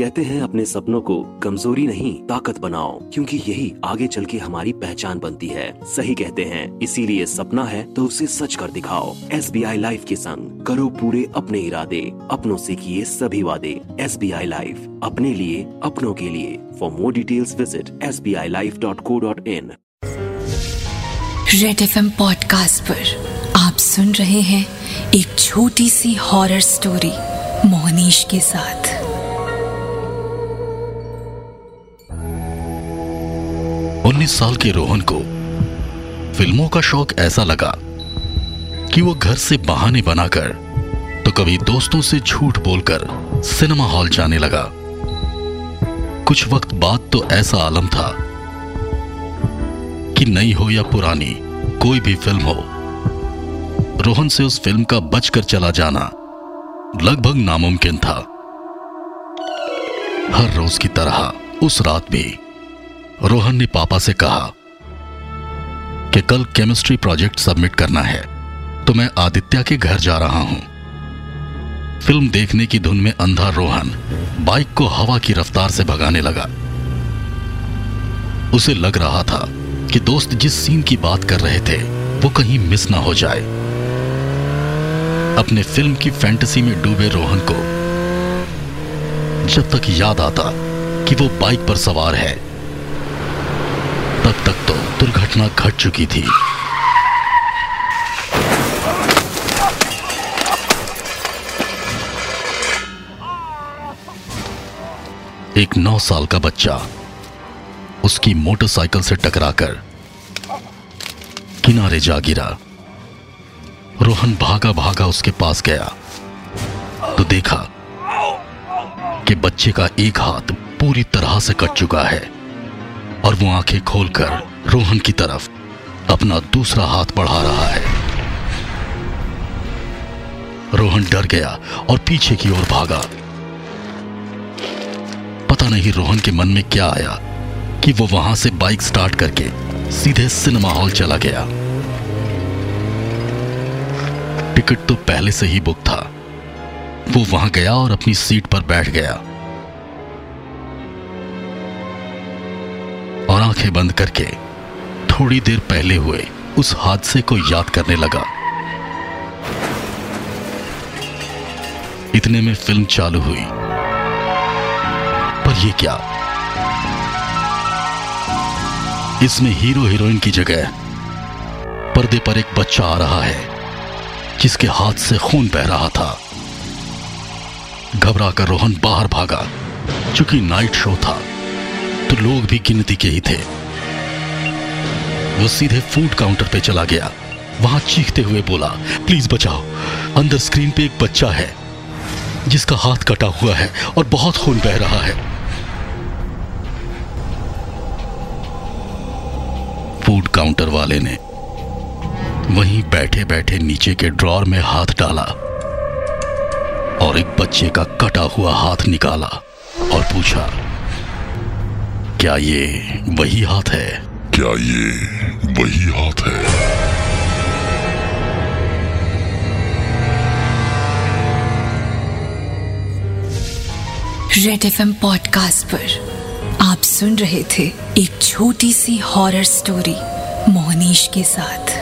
कहते हैं अपने सपनों को कमज़ोरी नहीं, ताकत बनाओ, क्योंकि यही आगे चल के हमारी पहचान बनती है। सही कहते हैं, इसीलिए सपना है तो उसे सच कर दिखाओ। एस बी आई लाइफ के संग करो पूरे अपने इरादे, अपनों से किए सभी वादे। एस बी आई लाइफ, अपने लिए, अपनों के लिए। For more details visit S B I life dot co dot in red F M podcast पर आप सुन रहे हैं एक छोटी सी हॉरर स्टोरी मोहनीश के साथ। उन्नीस साल के रोहन को फ़िल्मों का शौक ऐसा लगा कि वो घर से बहाने बनाकर तो कभी दोस्तों से झूठ बोलकर सिनेमा हॉल जाने लगा। कुछ वक्त बाद तो ऐसा आलम था कि नई हो या पुरानी, कोई भी फ़िल्म हो, रोहन से उस फ़िल्म का बचकर चला जाना लगभग नामुमकिन था। हर रोज की तरह उस रात भी रोहन ने पापा से कहा कि कल केमिस्ट्री प्रोजेक्ट सबमिट करना है तो मैं आदित्य के घर जा रहा हूँ। फ़िल्म देखने की धुन में अंधा रोहन बाइक को हवा की रफ्तार से भगाने लगा। उसे लग रहा था कि दोस्त जिस सीन की बात कर रहे थे, वो कहीं मिस ना हो जाए। अपने फ़िल्म की फैंटेसी में डूबे रोहन को जब तक याद आता कि वो बाइक पर सवार है दुर्घटना घट चुकी थी। एक नौ साल का बच्चा उसकी मोटरसाइकिल से टकराकर किनारे जा गिरा। रोहन भागा भागा उसके पास गया। तो देखा कि बच्चे का एक हाथ पूरी तरह से कट चुका है और वो आँखें खोलकर रोहन की तरफ़ अपना दूसरा हाथ बढ़ा रहा है। रोहन डर गया और पीछे की ओर भागा। पता नहीं रोहन के मन में क्या आया कि वो वहाँ से बाइक स्टार्ट करके सीधे सिनेमा हॉल चला गया। टिकट तो पहले से ही बुक था। वो वहाँ गया और अपनी सीट पर बैठ गया। और आँखें बंद करके थोड़ी देर पहले हुए, उस हादसे को याद करने लगा। इतने में फ़िल्म चालू हुई। पर ये क्या? इसमें हीरो हीरोइन की जगह, पर्दे पर एक बच्चा आ रहा है, जिसके हाथ से खून बह रहा था। घबरा कर रोहन बाहर भागा चूँकि नाइट शो था तो लोग भी गिनती के ही थे। वो सीधे फ़ूड काउंटर पे चला गया। वहाँ चीखते हुए बोला प्लीज़ बचाओ। अंदर स्क्रीन पे एक बच्चा है, जिसका हाथ कटा हुआ है और बहुत खून बह रहा है। फ़ूड काउंटर वाले ने वहीं बैठे बैठे नीचे के ड्रॉर में हाथ डाला और एक बच्चे का कटा हुआ हाथ निकाला और पूछा, क्या ये वही हाथ है? क्या ये वही हाथ है। रेड एफ़ एम पॉडकास्ट पर आप सुन रहे थे एक छोटी सी हॉरर स्टोरी मोहनीश के साथ।